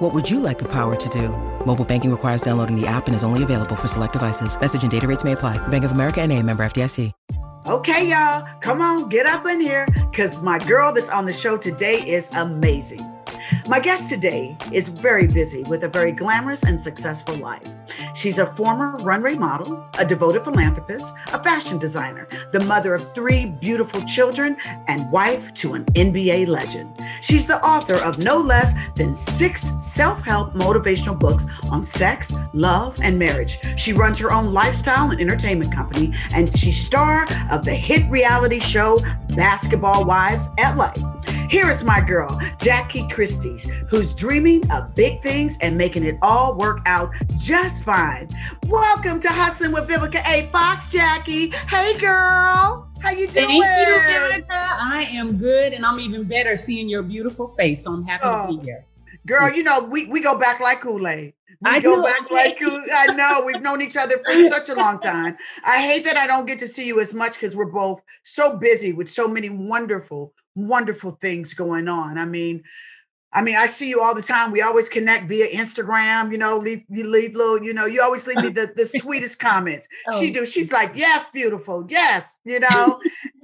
What would you like the power to do? Mobile banking requires downloading the app and is only available for select devices. Message and data rates may apply. Bank of America and a member FDIC. Okay, y'all, come on, get up in here because my girl that's on the show today is amazing. My guest today is very busy with a very glamorous and successful life. She's a former runway model, a devoted philanthropist, a fashion designer, the mother of three beautiful children, and wife to an NBA legend. She's the author of no less than six self help motivational books on sex, love, and marriage. She runs her own lifestyle and entertainment company, and she's star of the hit reality show Basketball Wives LA. Here is my girl, Jackie Christies, who's dreaming of big things and making it all work out just fine. Welcome to Hustling with Vivica A. Fox, Jackie. Hey, girl. How you doing? Thank you, Vivica. I am good, and I'm even better seeing your beautiful face. So I'm happy oh, to be oh, here. Girl, you know we, we go back like Kool Aid. We I go know. back like I know we've known each other for such a long time. I hate that I don't get to see you as much because we're both so busy with so many wonderful, wonderful things going on. I mean, I mean, I see you all the time. We always connect via Instagram. You know, leave you leave little. You know, you always leave me the the sweetest comments. Oh. She do. She's like, yes, beautiful, yes. You know,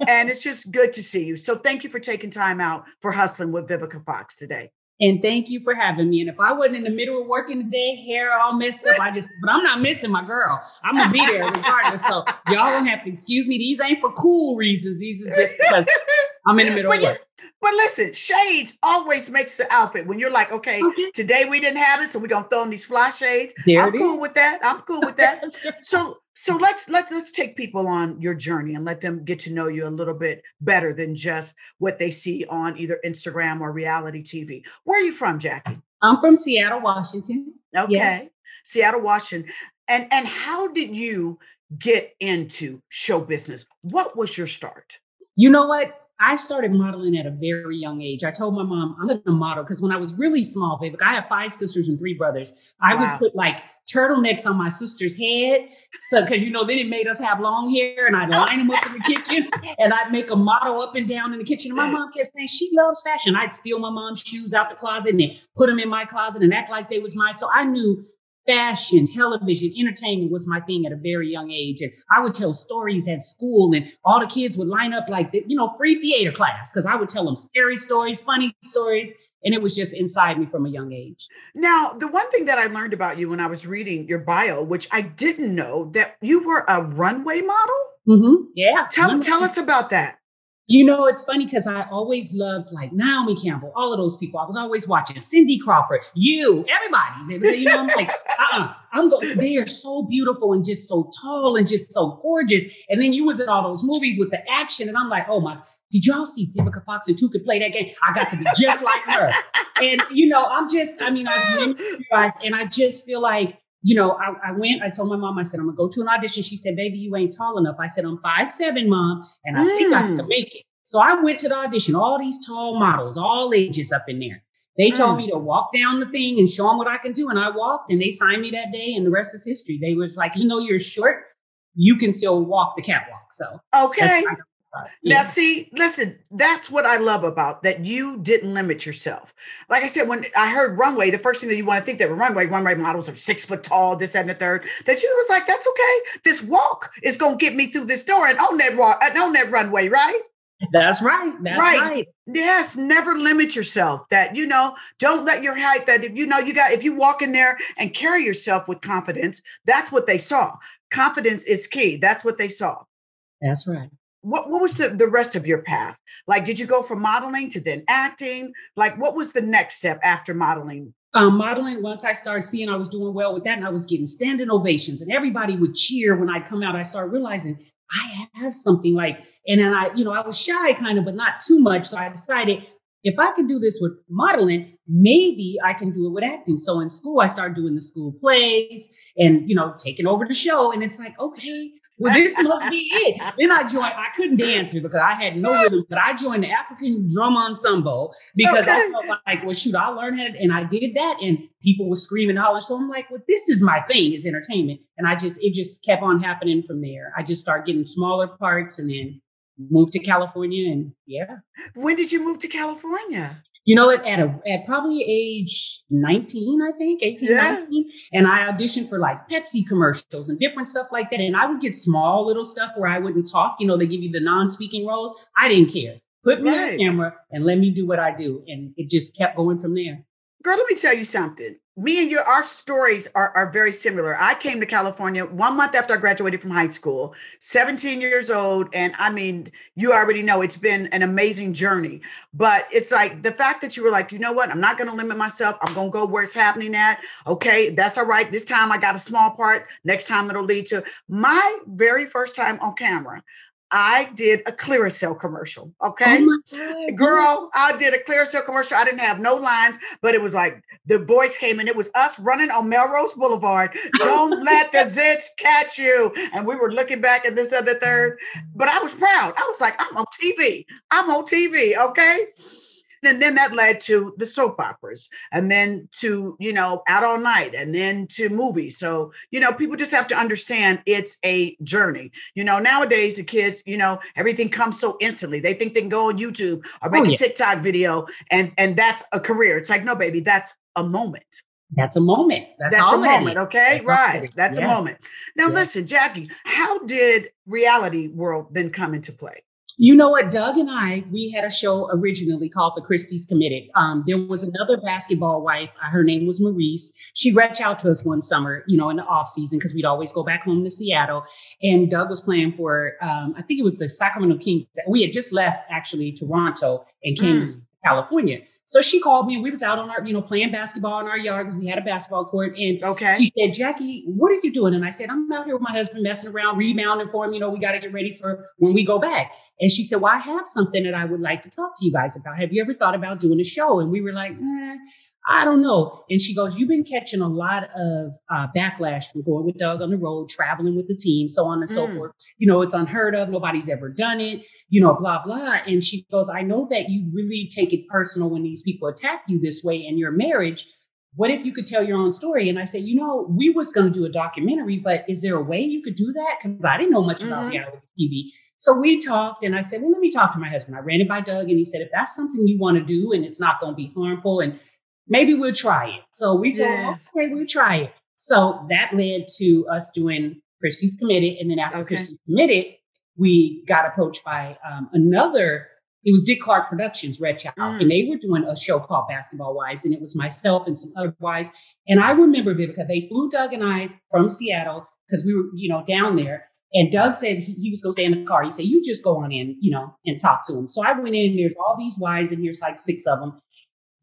and it's just good to see you. So thank you for taking time out for hustling with Vivica Fox today. And thank you for having me. And if I wasn't in the middle of working today, hair all messed up, I just, but I'm not missing my girl. I'm gonna be there regardless. So y'all don't have to excuse me. These ain't for cool reasons. These is just because I'm in the middle but of work. but listen, shades always makes the outfit. When you're like, okay, okay. today we didn't have it, so we're gonna throw in these fly shades. There I'm cool is. with that. I'm cool with that. so so let's let's let's take people on your journey and let them get to know you a little bit better than just what they see on either Instagram or reality TV. Where are you from, Jackie? I'm from Seattle, Washington. Okay. Yeah. Seattle, Washington. And and how did you get into show business? What was your start? You know what? I started modeling at a very young age. I told my mom I'm going to model because when I was really small, baby, I have five sisters and three brothers. I wow. would put like turtlenecks on my sister's head, so because you know then it made us have long hair, and I'd line them up in the kitchen, and I'd make a model up and down in the kitchen. And my mom kept saying she loves fashion. I'd steal my mom's shoes out the closet and put them in my closet and act like they was mine. So I knew fashion, television, entertainment was my thing at a very young age. And I would tell stories at school, and all the kids would line up like, you know, free theater class, because I would tell them scary stories, funny stories. And it was just inside me from a young age. Now, the one thing that I learned about you when I was reading your bio, which I didn't know, that you were a runway model. Mm-hmm. Yeah. Tell, tell us about that. You know, it's funny because I always loved like Naomi Campbell, all of those people. I was always watching Cindy Crawford, you, everybody. You know, I'm like, uh-uh, I'm going. They are so beautiful and just so tall and just so gorgeous. And then you was in all those movies with the action, and I'm like, oh my! Did y'all see Vivica Fox and two could play that game? I got to be just like her. And you know, I'm just. I mean, I've been, and I just feel like you know, I, I, went, I told my mom, I said, I'm gonna go to an audition. She said, baby, you ain't tall enough. I said, I'm five seven, mom, and I mm. think I can mm. make it. So I went to the audition, all these tall models, all ages up in there. They told mm. me to walk down the thing and show them what I can do. And I walked and they signed me that day, and the rest is history. They was like, you know, you're short, you can still walk the catwalk. So okay. Now, see, listen, that's what I love about that you didn't limit yourself. Like I said, when I heard runway, the first thing that you want to think that runway, runway models are six foot tall, this, that, and the third, that you was like, that's okay. This walk is going to get me through this door and on that walk, and on that runway, right? That's right. That's right. right. Yes, never limit yourself. That you know, don't let your height. That if you know you got, if you walk in there and carry yourself with confidence, that's what they saw. Confidence is key. That's what they saw. That's right what, what was the, the rest of your path? Like, did you go from modeling to then acting? Like, what was the next step after modeling? Um, modeling, once I started seeing I was doing well with that, and I was getting standing ovations, and everybody would cheer when I come out, I started realizing I have something like, and then I, you know, I was shy kind of, but not too much. So I decided if I can do this with modeling, maybe I can do it with acting. So in school, I started doing the school plays and, you know, taking over the show. And it's like, okay, well, this must be it. Then I joined, I couldn't dance because I had no rhythm, but I joined the African drum ensemble because okay. I felt like, well, shoot, I learned how to, and I did that, and people were screaming, hollering. So I'm like, well, this is my thing, is entertainment. And I just, it just kept on happening from there. I just started getting smaller parts and then moved to California and yeah. When did you move to California? You know, at, at, a, at probably age 19, I think, 18, yeah. 19. And I auditioned for like Pepsi commercials and different stuff like that. And I would get small little stuff where I wouldn't talk. You know, they give you the non speaking roles. I didn't care. Put me right. on camera and let me do what I do. And it just kept going from there. Girl, let me tell you something me and your our stories are, are very similar. I came to California one month after I graduated from high school, 17 years old. And I mean, you already know it's been an amazing journey. But it's like the fact that you were like, you know what? I'm not going to limit myself. I'm going to go where it's happening at. Okay, that's all right. This time I got a small part. Next time it'll lead to my very first time on camera. I did a Clearasil commercial. Okay. Oh Girl, I did a Clearasil commercial. I didn't have no lines, but it was like the boys came and it was us running on Melrose Boulevard. Don't let the zits catch you. And we were looking back at this other third. But I was proud. I was like, I'm on TV. I'm on TV. Okay. And then that led to the soap operas and then to, you know, out all night and then to movies. So, you know, people just have to understand it's a journey. You know, nowadays the kids, you know, everything comes so instantly. They think they can go on YouTube or oh, make oh, yeah. a TikTok video and and that's a career. It's like, no, baby, that's a moment. That's a moment. That's, that's a moment. Okay. That's right. That's yeah. a moment. Now, yeah. listen, Jackie, how did reality world then come into play? You know what, Doug and I, we had a show originally called The Christies Committed. Um, there was another basketball wife. Uh, her name was Maurice. She reached out to us one summer, you know, in the off season because we'd always go back home to Seattle. And Doug was playing for, um, I think it was the Sacramento Kings. We had just left actually Toronto and came mm. California. So she called me and we was out on our, you know, playing basketball in our yard because we had a basketball court. And okay. she said, Jackie, what are you doing? And I said, I'm out here with my husband messing around, rebounding for him. You know, we got to get ready for when we go back. And she said, Well, I have something that I would like to talk to you guys about. Have you ever thought about doing a show? And we were like, eh, I don't know. And she goes, You've been catching a lot of uh, backlash from going with Doug on the road, traveling with the team, so on and so mm. forth. You know, it's unheard of. Nobody's ever done it, you know, blah, blah. And she goes, I know that you really take it personal when these people attack you this way in your marriage. What if you could tell your own story? And I said, You know, we was going to do a documentary, but is there a way you could do that? Because I didn't know much mm-hmm. about reality TV. So we talked, and I said, Well, let me talk to my husband. I ran it by Doug, and he said, If that's something you want to do and it's not going to be harmful and maybe we'll try it. So we told, yes. okay, we'll try it. So that led to us doing Christies Committed. And then after okay. Christies Committed, we got approached by um, another, it was Dick Clark Productions, Red Child, mm. and they were doing a show called Basketball Wives. And it was myself and some other wives. And I remember Vivica, they flew Doug and I from Seattle because we were, you know, down there. And Doug said he, he was going to stay in the car. He said, You just go on in, you know, and talk to him. So I went in, and there's all these wives, and here's like six of them.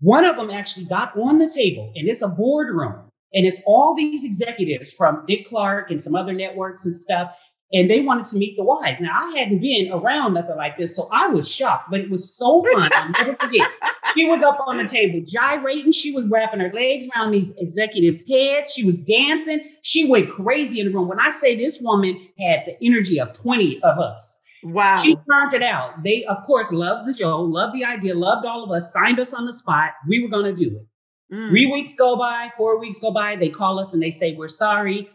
One of them actually got on the table, and it's a boardroom, and it's all these executives from Dick Clark and some other networks and stuff. And they wanted to meet the wives. Now, I hadn't been around nothing like this, so I was shocked, but it was so fun. I'll never forget. She was up on the table gyrating. She was wrapping her legs around these executives' heads. She was dancing. She went crazy in the room. When I say this woman had the energy of 20 of us. Wow. She turned it out. They, of course, loved the show, loved the idea, loved all of us, signed us on the spot. We were going to do it. Mm. Three weeks go by, four weeks go by. They call us and they say, We're sorry.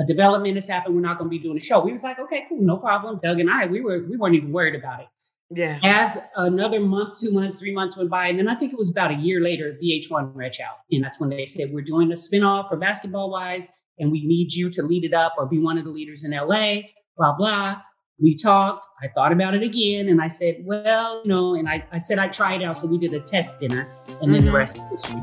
A development has happened. We're not going to be doing a show. We was like, okay, cool, no problem. Doug and I, we were we weren't even worried about it. Yeah. As another month, two months, three months went by, and then I think it was about a year later, VH1 reached out, and that's when they said, "We're doing a spinoff for Basketball Wives, and we need you to lead it up or be one of the leaders in LA." Blah blah we talked. I thought about it again and I said, well, you know, and I, I said I'd try it out. So we did a test dinner and then mm-hmm. the rest is history.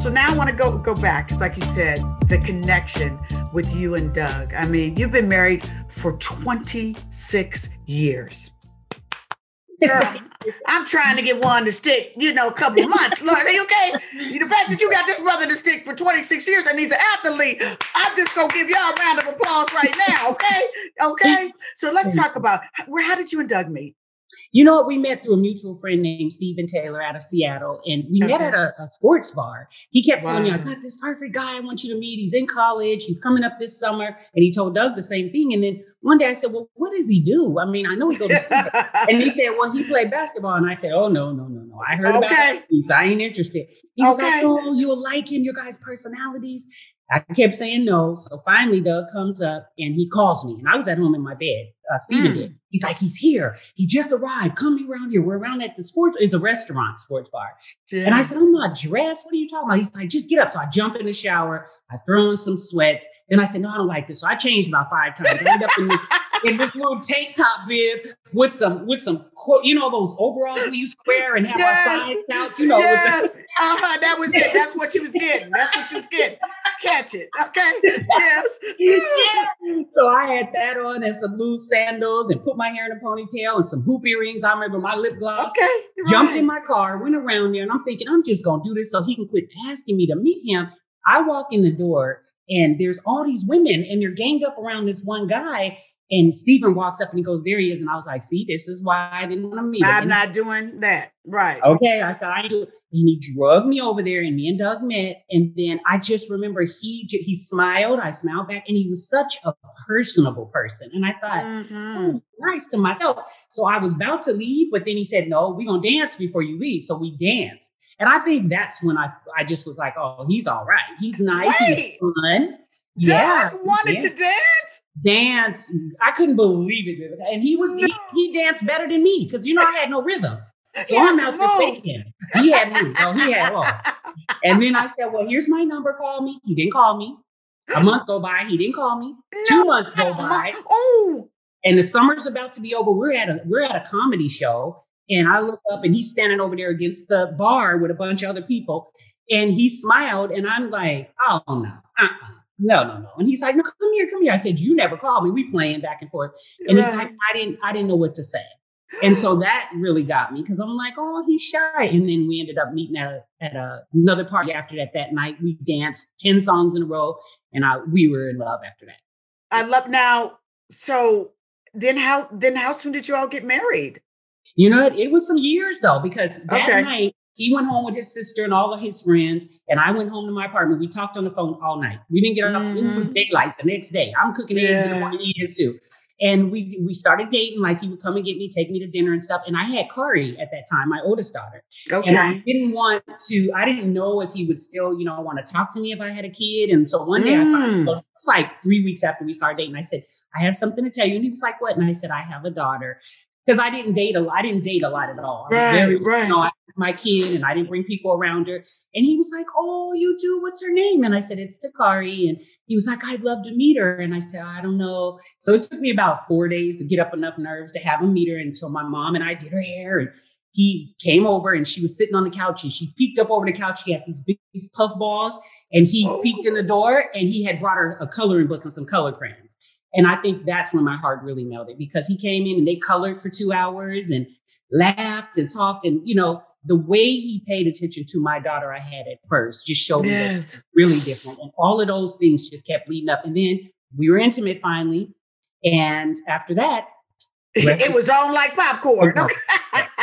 So now I want to go go back because, like you said, the connection with you and Doug. I mean, you've been married for 26 years. Girl, I'm trying to get one to stick, you know, a couple months. Lord, are you okay? The fact that you got this brother to stick for 26 years and he's an athlete, I'm just gonna give y'all a round of applause right now, okay? Okay. So let's talk about where how did you and Doug meet? You know what? We met through a mutual friend named Stephen Taylor out of Seattle, and we okay. met at a, a, sports bar. He kept wow. telling me, I got this perfect guy I want you to meet. He's in college, he's coming up this summer. And he told Doug the same thing. And then one day I said, Well, what does he do? I mean, I know he goes to school. and he said, Well, he played basketball. And I said, Oh, no, no, no, no. I heard okay. about it. I ain't interested. He was okay. like, Oh, you'll like him, your guys' personalities. I kept saying no. So finally, Doug comes up and he calls me. And I was at home in my bed. Uh, Steven mm. did. He's like, he's here. He just arrived. Come around here. We're around at the sports. It's a restaurant, sports bar. Yeah. And I said, I'm not dressed. What are you talking about? He's like, just get up. So I jump in the shower. I throw on some sweats. Then I said, no, I don't like this. So I changed about five times. I ended up in this, in this little tank top bib with some with some you know those overalls we used to wear and have yes. our sides out. You know, yes, the- uh-huh, that was it. That's what you was getting. That's what you was getting. Catch it, okay? Yes. Yeah. So I had that on and some loose sandals and put my hair in a ponytail and some hoop earrings. I remember my lip gloss. Okay. Jumped in my car, went around there, and I'm thinking I'm just gonna do this so he can quit asking me to meet him. I walk in the door and there's all these women and they're ganged up around this one guy. And Stephen walks up and he goes, There he is. And I was like, See, this is why I didn't want to meet him. I'm not doing that. Right. Okay. I said, I do. And he drugged me over there and me and Doug met. And then I just remember he he smiled. I smiled back and he was such a personable person. And I thought, mm-hmm. oh, nice to myself. So I was about to leave, but then he said, No, we're going to dance before you leave. So we danced. And I think that's when I, I just was like, Oh, he's all right. He's nice. Wait. He's fun. Doug yeah, wanted to dance? Dance. I couldn't believe it. And he was, no. he, he danced better than me because, you know, I had no rhythm. So I'm out there faking. He had me. No, he had all. And then I said, Well, here's my number. Call me. He didn't call me. A month go by. He didn't call me. No, Two months go by. Oh. And the summer's about to be over. We're at a we're at a comedy show. And I look up and he's standing over there against the bar with a bunch of other people. And he smiled. And I'm like, oh no, uh-uh no, no, no. And he's like, no, come here, come here. I said, you never called me. We playing back and forth. And right. he's like, I didn't, I didn't know what to say. And so that really got me because I'm like, oh, he's shy. And then we ended up meeting at a, at a, another party after that. That night we danced ten songs in a row, and I we were in love after that. I love now. So then how then how soon did you all get married? You know, it, it was some years though because that okay. night he went home with his sister and all of his friends, and I went home to my apartment. We talked on the phone all night. We didn't get enough mm-hmm. daylight the next day. I'm cooking yeah. eggs in the morning, he is too. And we we started dating, like he would come and get me, take me to dinner and stuff. And I had Kari at that time, my oldest daughter. Okay. And I didn't want to, I didn't know if he would still, you know, want to talk to me if I had a kid. And so one day mm. I it's like three weeks after we started dating, I said, I have something to tell you. And he was like, What? And I said, I have a daughter because I didn't date a lot. I didn't date a lot at all. Right, very, right. You know, I my kid and I didn't bring people around her. And he was like, Oh, you do? What's her name? And I said, It's Takari. And he was like, I'd love to meet her. And I said, I don't know. So it took me about four days to get up enough nerves to have him meet her. And so my mom and I did her hair. And he came over and she was sitting on the couch and she peeked up over the couch. She had these big puff balls and he oh. peeked in the door and he had brought her a coloring book and some color crayons. And I think that's when my heart really melted because he came in and they colored for two hours and laughed and talked. And, you know, the way he paid attention to my daughter I had at first just showed yes. me really different. And all of those things just kept leading up. And then we were intimate finally. And after that, it was on like popcorn. Okay.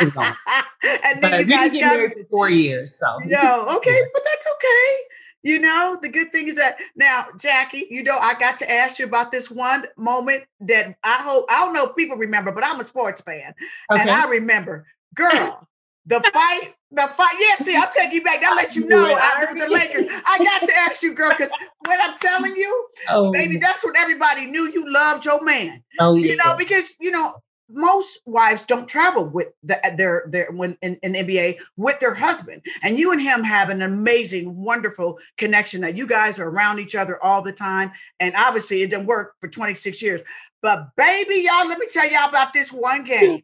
and then but you guys got married for four years. So no, okay, but that's okay. You know, the good thing is that now, Jackie, you know, I got to ask you about this one moment that I hope I don't know if people remember, but I'm a sports fan. Okay. And I remember, girl, the fight, the fight. Yeah, see, I'll take you back. I'll let you know I, the Lakers. I got to ask you, girl, because what I'm telling you, oh. baby, that's what everybody knew. You loved your man. Oh, yeah. You know, because you know, most wives don't travel with the, uh, their their when in, in the NBA with their husband, and you and him have an amazing, wonderful connection that you guys are around each other all the time. And obviously, it didn't work for 26 years. But baby, y'all, let me tell y'all about this one game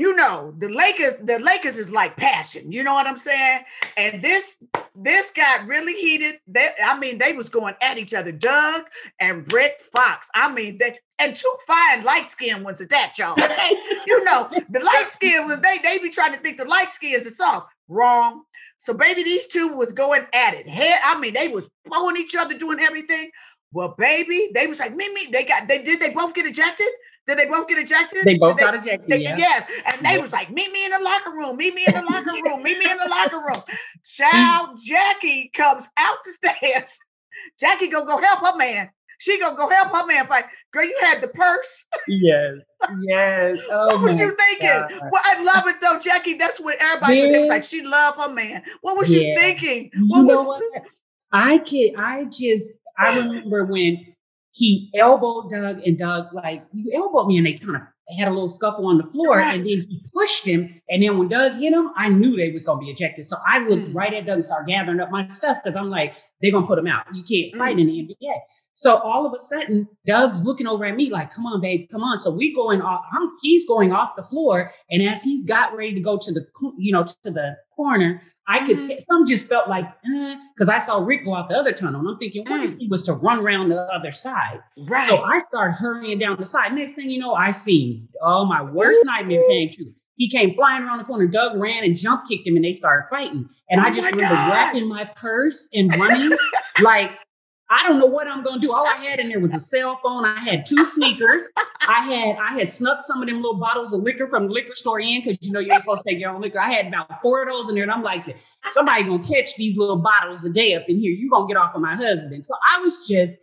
you know, the Lakers, the Lakers is like passion. You know what I'm saying? And this this got really heated. They, I mean, they was going at each other. Doug and Rick Fox. I mean, they and two fine light skinned ones at that, y'all. Okay? you know, the light skin was they they be trying to think the light skins are soft. Wrong. So, baby, these two was going at it. Head, I mean, they was blowing each other, doing everything. Well, baby, they was like, me, me. They got they did they both get ejected? Did they both get ejected? They both they, got ejected. They, yeah. yeah. And they was like, meet me in the locker room, meet me in the locker room, meet me in the locker room. Child Jackie comes out the stairs. Jackie go go help her man. She gonna go help her man fight. Girl, you had the purse. Yes, yes. Oh what was you thinking? God. Well, I love it though, Jackie. That's what everybody yeah. was like. She loved her man. What was yeah. you thinking? What you was? What? I can. I just. I remember when he elbowed Doug, and Doug like you elbowed me, and they kind of had a little scuffle on the floor, and then he pushed him. And then when Doug hit him, I knew they was gonna be ejected. So I looked mm. right at Doug and started gathering up my stuff because I'm like, they're gonna put him out. You can't mm. fight in the NBA. So all of a sudden, Doug's looking over at me like, "Come on, babe, come on." So we going off. I'm, he's going off the floor, and as he got ready to go to the, you know, to the corner, I could. Mm-hmm. T- some just felt like because eh, I saw Rick go out the other tunnel, and I'm thinking, what mm. if he was to run around the other side? Right. So I started hurrying down the side. Next thing you know, I see oh my worst nightmare came true. He came flying around the corner. Doug ran and jump kicked him, and they started fighting. And oh I just remember gosh. grabbing my purse and running like I don't know what I'm gonna do. All I had in there was a cell phone. I had two sneakers. I had I had snuck some of them little bottles of liquor from the liquor store in because you know you're supposed to take your own liquor. I had about four of those in there, and I'm like, somebody gonna catch these little bottles a day up in here. You gonna get off of my husband. So I was just,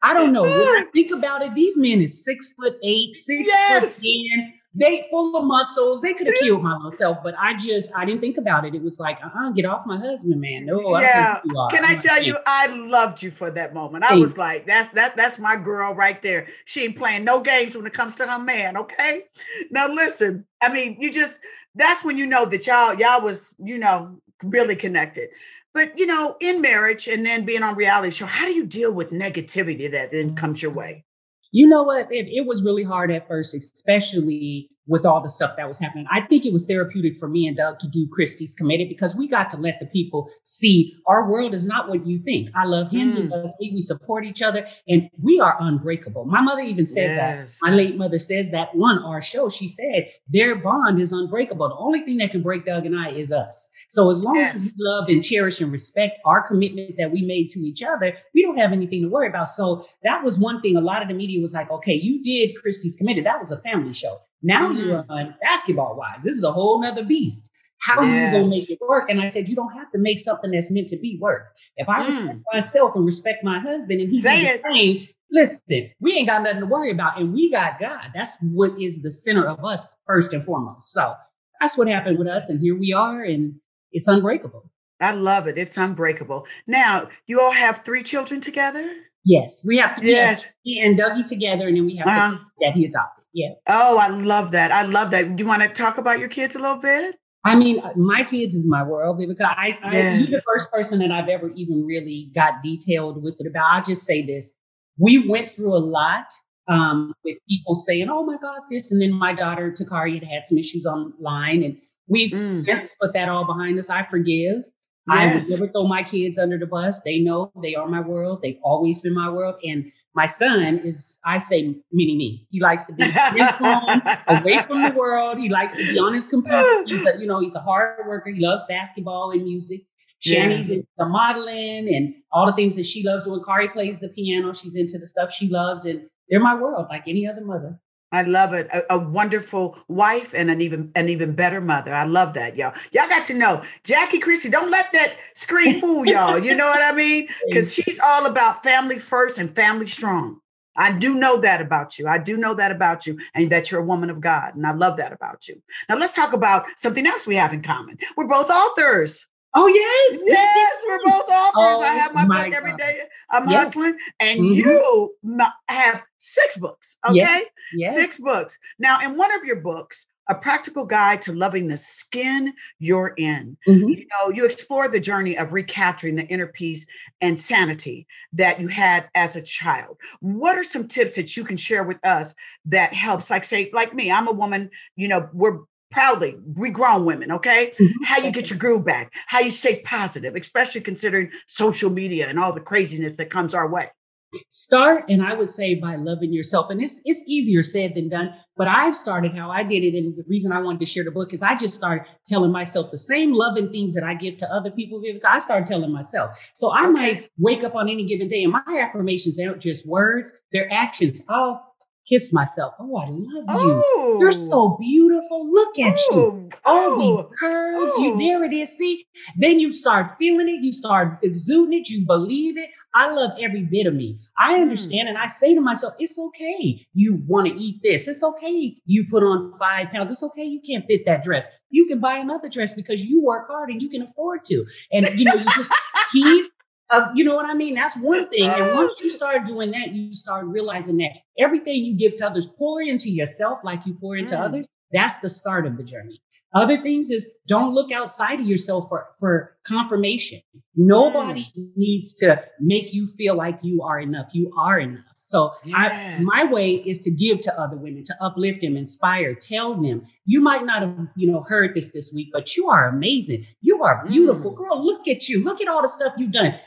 I don't know. When I think about it, these men is six foot eight, six yes. foot ten they full of muscles. They could have killed my little self, but I just I didn't think about it. It was like, uh-uh, get off my husband, man. No, yeah. I Can I tell you, I loved you for that moment. I was like, that's that that's my girl right there. She ain't playing no games when it comes to her man. Okay. Now listen, I mean, you just that's when you know that y'all y'all was you know really connected. But you know, in marriage and then being on reality show, how do you deal with negativity that then comes your mm-hmm. way? You know what? It, it was really hard at first, especially with all the stuff that was happening. I think it was therapeutic for me and Doug to do Christie's Committed because we got to let the people see our world is not what you think. I love him, mm. he loves me, we support each other, and we are unbreakable. My mother even says yes. that. My late mother says that on our show. She said their bond is unbreakable. The only thing that can break Doug and I is us. So as long yes. as we love and cherish and respect our commitment that we made to each other, we don't have anything to worry about. So that was one thing. A lot of the media was like, okay, you did Christie's Committed. That was a family show. Now mm-hmm. you're on basketball wives. This is a whole nother beast. How yes. are you going to make it work? And I said, you don't have to make something that's meant to be work. If I mm. respect myself and respect my husband and he's the same, listen, we ain't got nothing to worry about. And we got God. That's what is the center of us first and foremost. So that's what happened with us. And here we are. And it's unbreakable. I love it. It's unbreakable. Now, you all have three children together? Yes. We have to yes. and Dougie together. And then we have uh-huh. that he adopted. Yeah. Oh, I love that. I love that. Do you want to talk about your kids a little bit? I mean, uh, my kids is my world because I, I yes. you're the first person that I've ever even really got detailed with it about. I'll just say this. We went through a lot um, with people saying, oh my God, this. And then my daughter, Takari, had had some issues online. And we've mm. since put that all behind us. I forgive. Yes. I would never throw my kids under the bus. They know they are my world. They've always been my world. And my son is, I say, mini me. He likes to be home, away from the world. He likes to be on his computer. He's a, you know, he's a hard worker. He loves basketball and music. Shani's into modeling and all the things that she loves doing. Kari plays the piano. She's into the stuff she loves, and they're my world, like any other mother. I love it. A, a, wonderful wife and an even an even better mother. I love that, y'all. Y'all got to know Jackie Christie. Don't let that screen fool y'all. You know what I mean? Because she's all about family first and family strong. I do know that about you. I do know that about you, and that you're a woman of God. And I love that about you. Now let's talk about something else we have in common. We're both authors. Oh yes, yes, we're both authors. Oh, I have my, my book every God. day. I'm yes. hustling, and mm-hmm. you have six books. Okay, yes. Yes. six books. Now, in one of your books, a practical guide to loving the skin you're in. Mm-hmm. You know, you explore the journey of recapturing the inner peace and sanity that you had as a child. What are some tips that you can share with us that helps? Like, say, like me, I'm a woman. You know, we're proudly, we grown women, okay? Mm-hmm. How you get your groove back, how you stay positive, especially considering social media and all the craziness that comes our way. Start, and I would say by loving yourself. And it's it's easier said than done. But I started how I did it, and the reason I wanted to share the book is I just started telling myself the same loving things that I give to other people. Because I started telling myself. So I okay. might wake up on any given day, and my affirmations aren't just words; they're actions. Oh, kiss myself. Oh, I love you. Oh. You're so beautiful. Look at oh. you. All oh. these curves. You oh. there it is. See, then you start feeling it. You start exuding it. You believe it. I love every bit of me. I hmm. understand. Mm. And I say to myself, it's okay. You want to eat this. It's okay. You put on five pounds. It's okay. You can't fit that dress. You can buy another dress because you work hard and you can afford to. And you know, you just keep uh, you know what I mean? That's one thing. And once you start doing that, you start realizing that everything you give to others, pour into yourself like you pour into mm. others. That's the start of the journey. Other things is don't look outside of yourself for, for confirmation. Nobody mm. needs to make you feel like you are enough. You are enough. So yes. I, my way is to give to other women, to uplift them, inspire, tell them. You might not have, you know, heard this this week, but you are amazing. You are beautiful, mm. girl. Look at you. Look at all the stuff you've done.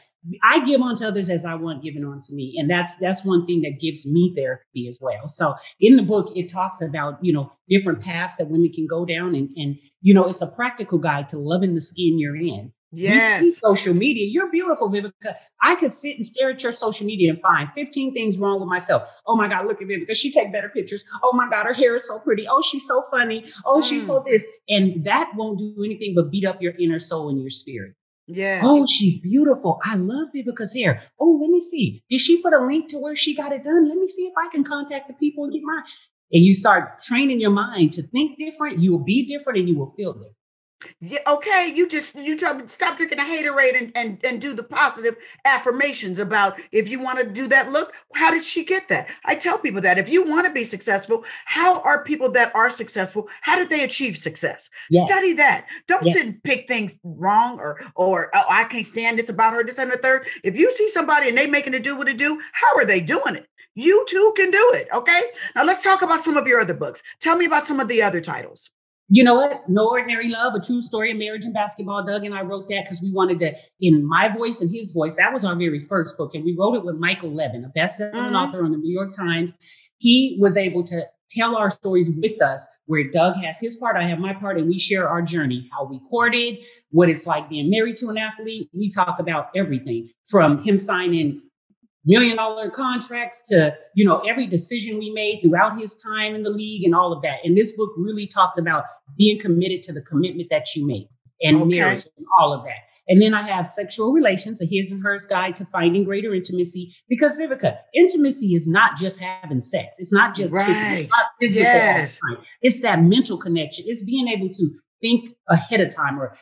I give on to others as I want given on to me. And that's that's one thing that gives me therapy as well. So in the book, it talks about, you know, different paths that women can go down and and you know, it's a practical guide to loving the skin you're in. Yes. social media. You're beautiful, Vivica. I could sit and stare at your social media and find 15 things wrong with myself. Oh my God, look at Vivica. She take better pictures. Oh my God, her hair is so pretty. Oh, she's so funny. Oh, mm. she's so mm. this. And that won't do anything but beat up your inner soul and your spirit. Yeah. Oh, she's beautiful. I love Vivica's hair. Oh, let me see. Did she put a link to where she got it done? Let me see if I can contact the people and get mine. And you start training your mind to think different. You will be different and you will feel different. Yeah, okay. You just you tell me stop drinking the haterade and, and and do the positive affirmations about if you want to do that look, how did she get that? I tell people that if you want to be successful, how are people that are successful? How did they achieve success? Yes. Study that. Don't yes. sit and pick things wrong or or oh, I can't stand this about her, this and the third. If you see somebody and they making it do what it do, how are they doing it? You too can do it. Okay. Now let's talk about some of your other books. Tell me about some of the other titles you know what? No Ordinary Love, a true story of marriage and basketball. Doug and I wrote that because we wanted to, in my voice and his voice, that was our very first book. And we wrote it with Michael Levin, a best-selling mm-hmm. author on the New York Times. He was able to tell our stories with us, where Doug has his part, I have my part, and we share our journey, how we courted, what it's like being married to an athlete. We talk about everything from him signing million dollar contracts to you know every decision we made throughout his time in the league and all of that and this book really talks about being committed to the commitment that you make and okay. marriage and all of that and then i have sexual relations a his and hers guide to finding greater intimacy because vivica intimacy is not just having sex it's not just right. kissing, it's not physical yes. it's that mental connection it's being able to think ahead of time or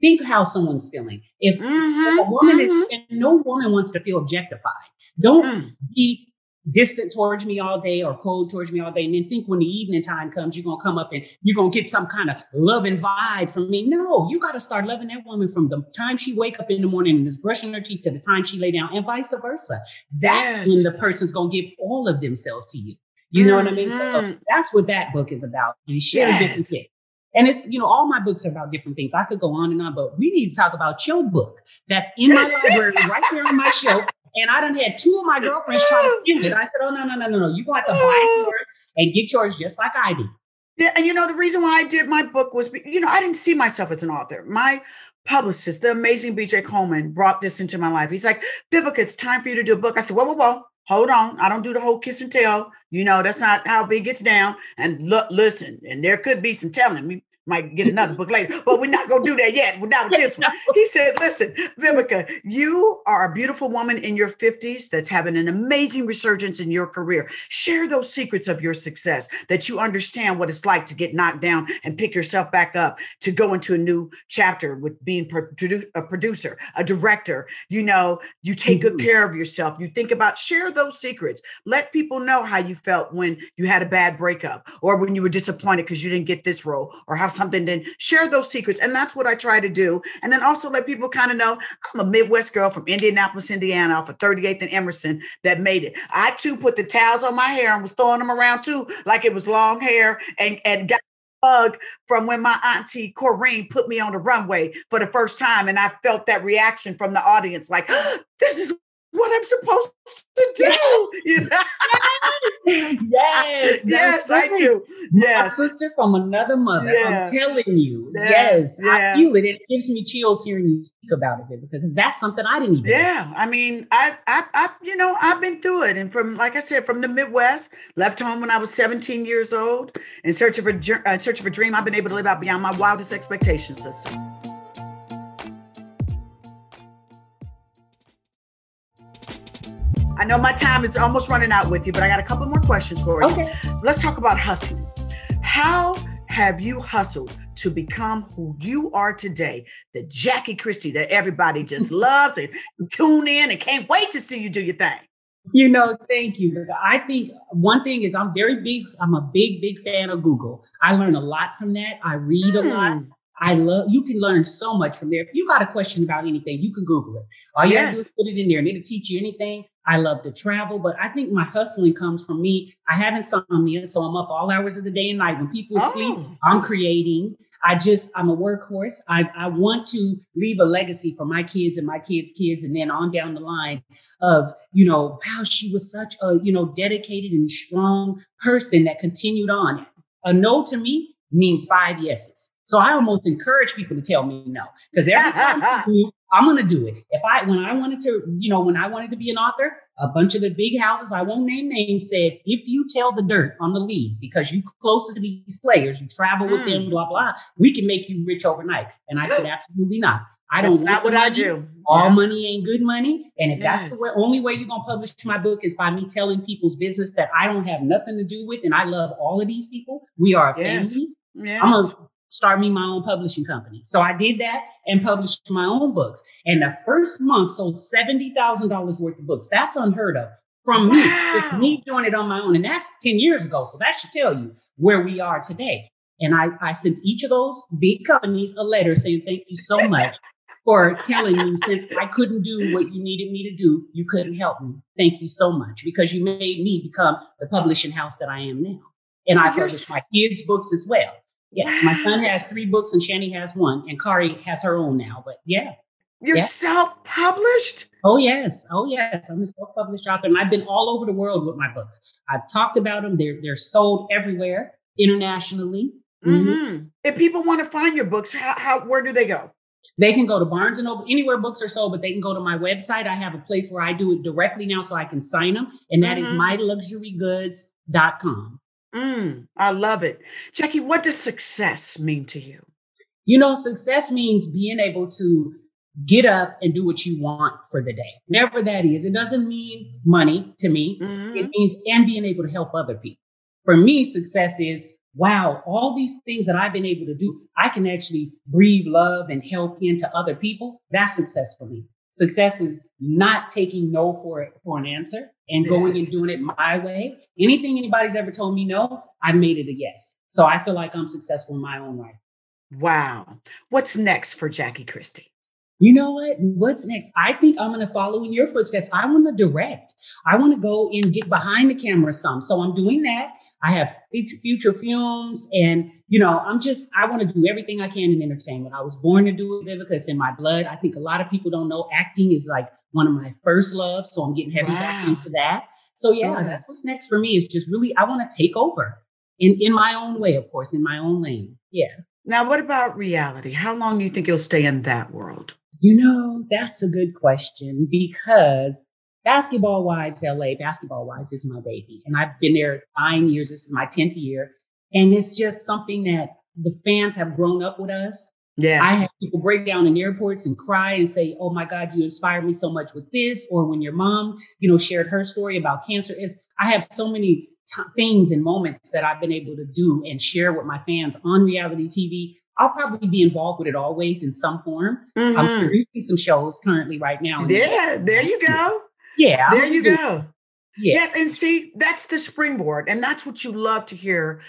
think how someone's feeling. If, mm-hmm, a woman mm-hmm. is, no woman wants to feel objectified. Don't mm. be distant towards me all day or cold towards me all day and then think when the evening time comes you're going to come up and you're going to get some kind of loving vibe from me no you got to start loving that woman from the time she wake up in the morning and is brushing her teeth to the time she lay down and vice versa that's yes. when the person's going to give all of themselves to you you know mm-hmm. what i mean so mm-hmm. that's what that book is about you share yes. different things and it's, you know, all my books are about different things. I could go on and on, but we need to talk about your book that's in my library right there on my shelf. And I done had two of my girlfriends try to steal it. I said, oh, no, no, no, no, no. You got to buy oh. yours and get yours just like I did. Yeah, and you know, the reason why I did my book was, you know, I didn't see myself as an author. My publicist, the amazing BJ Coleman, brought this into my life. He's like, Vivica, it's time for you to do a book. I said, whoa, whoa, whoa hold on. I don't do the whole kiss and tell. You know, that's not how Viv gets down. And look, listen, and there could be some telling. We might get another book later, but we're not gonna do that yet. We're not this one. He said, "Listen, Vivica, you are a beautiful woman in your 50s that's having an amazing resurgence in your career. Share those secrets of your success, that you understand what it's like to get knocked down and pick yourself back up, to go into a new chapter with being a producer, a director. You know, you take good mm-hmm. care of yourself. You think about share those secrets. Let people know how you felt when you had a bad breakup, or when you were disappointed because you didn't get this role, or how something, then share those secrets. And that's what I try to do. And then also let people kind of know I'm a Midwest girl from Indianapolis, Indiana, off of 38th and Emerson that made it. I too put the towels on my hair and was throwing them around too, like it was long hair and, and got hug from when my auntie Corrine put me on the runway for the first time. And I felt that reaction from the audience like, this is what I'm supposed to do. You know? yes, yes, yes, I do. Yes, my sister from another mother. Yeah. I'm telling you, yeah. yes, yeah. I feel it. It gives me chills hearing you speak about it because that's something I didn't even. Yeah, I mean, I, I, I, you know, I've been through it, and from like I said, from the Midwest, left home when I was 17 years old, in search of a, uh, search of a dream. I've been able to live out beyond my wildest expectations, sister. I know my time is almost running out with you, but I got a couple more questions for you. Okay. Let's talk about hustling. How have you hustled to become who you are today? The Jackie Christie that everybody just loves and tune in and can't wait to see you do your thing. You know, thank you. I think one thing is I'm very big, I'm a big, big fan of Google. I learn a lot from that. I read mm. a lot. I love you can learn so much from there. If you got a question about anything, you can Google it. All you yes. gotta do is put it in there and it'll teach you anything. I love to travel, but I think my hustling comes from me. I have insomnia, so I'm up all hours of the day and night. When people oh. sleep, I'm creating. I just, I'm a workhorse. I, I want to leave a legacy for my kids and my kids' kids, and then on down the line of, you know, wow, she was such a, you know, dedicated and strong person that continued on. A no to me means five yeses. So I almost encourage people to tell me no because every time do, I'm going to do it. If I, when I wanted to, you know, when I wanted to be an author, a bunch of the big houses, I won't name names, said, if you tell the dirt on the lead because you closer to these players, you travel with mm. them, blah, blah, we can make you rich overnight. And I said, absolutely not. I don't that's not what money. I do. All yeah. money ain't good money. And if yes. that's the way, only way you're going to publish my book is by me telling people's business that I don't have nothing to do with. And I love all of these people. We are a yes. family. Yes. I'm a start me my own publishing company. So I did that and published my own books. And the first month sold $70,000 worth of books. That's unheard of from me, wow. me doing it on my own. And that's 10 years ago. So that should tell you where we are today. And I, I sent each of those big companies a letter saying, thank you so much for telling me since I couldn't do what you needed me to do, you couldn't help me. Thank you so much because you made me become the publishing house that I am now. And so I published my kids' books as well. Yes, wow. my son has three books and Shani has one, and Kari has her own now. But yeah. You're yeah. self-published? Oh yes, oh yes. I'm a self-published author, and I've been all over the world with my books. I've talked about them. They're they're sold everywhere internationally. Mm-hmm. Mm-hmm. If people want to find your books, how, how where do they go? They can go to Barnes and Noble, anywhere books are sold, but they can go to my website. I have a place where I do it directly now so I can sign them, and that mm-hmm. is myluxurygoods.com. Mm, I love it. Jackie, what does success mean to you? You know, success means being able to get up and do what you want for the day, whatever that is. It doesn't mean money to me, mm-hmm. it means and being able to help other people. For me, success is wow, all these things that I've been able to do, I can actually breathe love and help into other people. That's success for me. Success is not taking no for for an answer and going and doing it my way. Anything anybody's ever told me no, I made it a yes. So I feel like I'm successful in my own right. Wow. What's next for Jackie Christie? You know what? What's next? I think I'm going to follow in your footsteps. I want to direct. I want to go and get behind the camera some. So I'm doing that. I have future films and, you know, I'm just, I want to do everything I can in entertainment. I was born to do it because in my blood. I think a lot of people don't know acting is like one of my first loves. So I'm getting heavy wow. back into that. So yeah, that's what's next for me is just really, I want to take over in, in my own way, of course, in my own lane. Yeah. Now, what about reality? How long do you think you'll stay in that world? You know, that's a good question because Basketball Wives LA, Basketball Wives is my baby. And I've been there nine years. This is my 10th year. And it's just something that the fans have grown up with us. Yes. I have people break down in airports and cry and say, Oh my God, you inspired me so much with this. Or when your mom, you know, shared her story about cancer. Is I have so many t- things and moments that I've been able to do and share with my fans on reality TV I'll probably be involved with it always in some form. Mm-hmm. I'm producing some shows currently right now. Yeah, there you go. Yeah, there you go. Yeah. Yes, and see, that's the springboard, and that's what you love to hear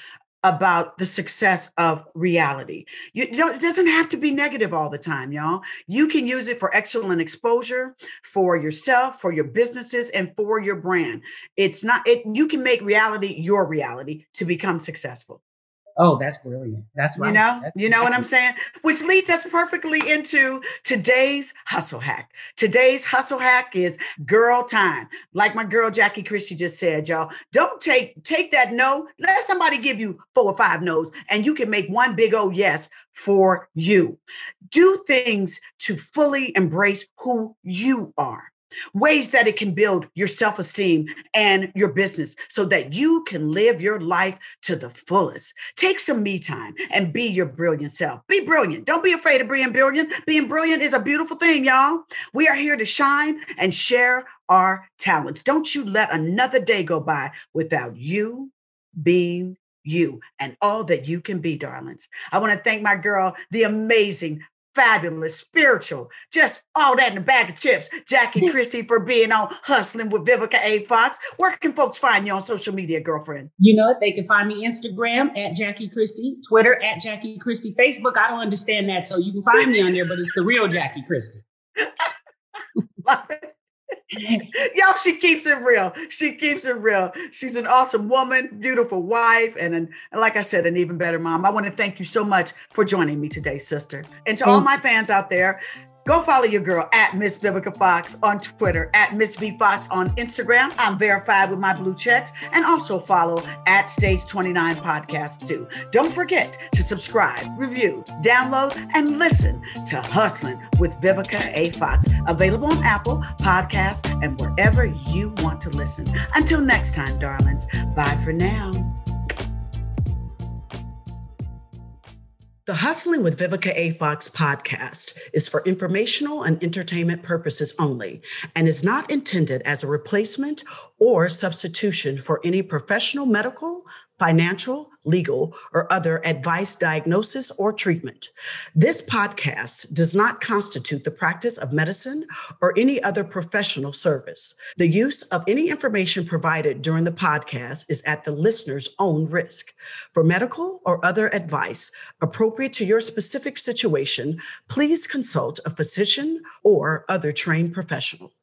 about the success of reality. You, it doesn't have to be negative all the time, y'all. You can use it for excellent exposure for yourself, for your businesses, and for your brand. It's not it. You can make reality your reality to become successful. Oh, that's brilliant. That's right. You know, that's you know what I'm saying? Which leads us perfectly into today's hustle hack. Today's hustle hack is girl time. Like my girl Jackie Christie just said, y'all. Don't take take that no. Let somebody give you four or five no's, and you can make one big old yes for you. Do things to fully embrace who you are ways that it can build your self esteem and your business so that you can live your life to the fullest. Take some me time and be your brilliant self. Be brilliant. Don't be afraid of being brilliant. Being brilliant is a beautiful thing, y'all. We are here to shine and share our talents. Don't you let another day go by without you being you and all that you can be, darlings. I want to thank my girl, the amazing fabulous, spiritual, just all that in a bag of chips. Jackie Christie for being on Hustling with Vivica A. Fox. Where can folks find you on social media, girlfriend? You know what? They can find me Instagram at Jackie Christie, Twitter at Jackie Christie, Facebook. I don't understand that. So you can find me on there, but it's the real Jackie Christie. Love it. Yo, she keeps it real. She keeps it real. She's an awesome woman, beautiful wife, and, an, and like I said, an even better mom. I want to thank you so much for joining me today, sister. And to all my fans out there, Go follow your girl at Miss Vivica Fox on Twitter, at Miss V Fox on Instagram. I'm verified with my blue checks, and also follow at Stage 29 Podcast too. Don't forget to subscribe, review, download, and listen to Hustling with Vivica A. Fox. Available on Apple Podcasts and wherever you want to listen. Until next time, darlings. Bye for now. The Hustling with Vivica A. Fox podcast is for informational and entertainment purposes only and is not intended as a replacement or substitution for any professional medical, financial, legal, or other advice, diagnosis, or treatment. This podcast does not constitute the practice of medicine or any other professional service. The use of any information provided during the podcast is at the listener's own risk. For medical or other advice appropriate to your specific situation, please consult a physician or other trained professional.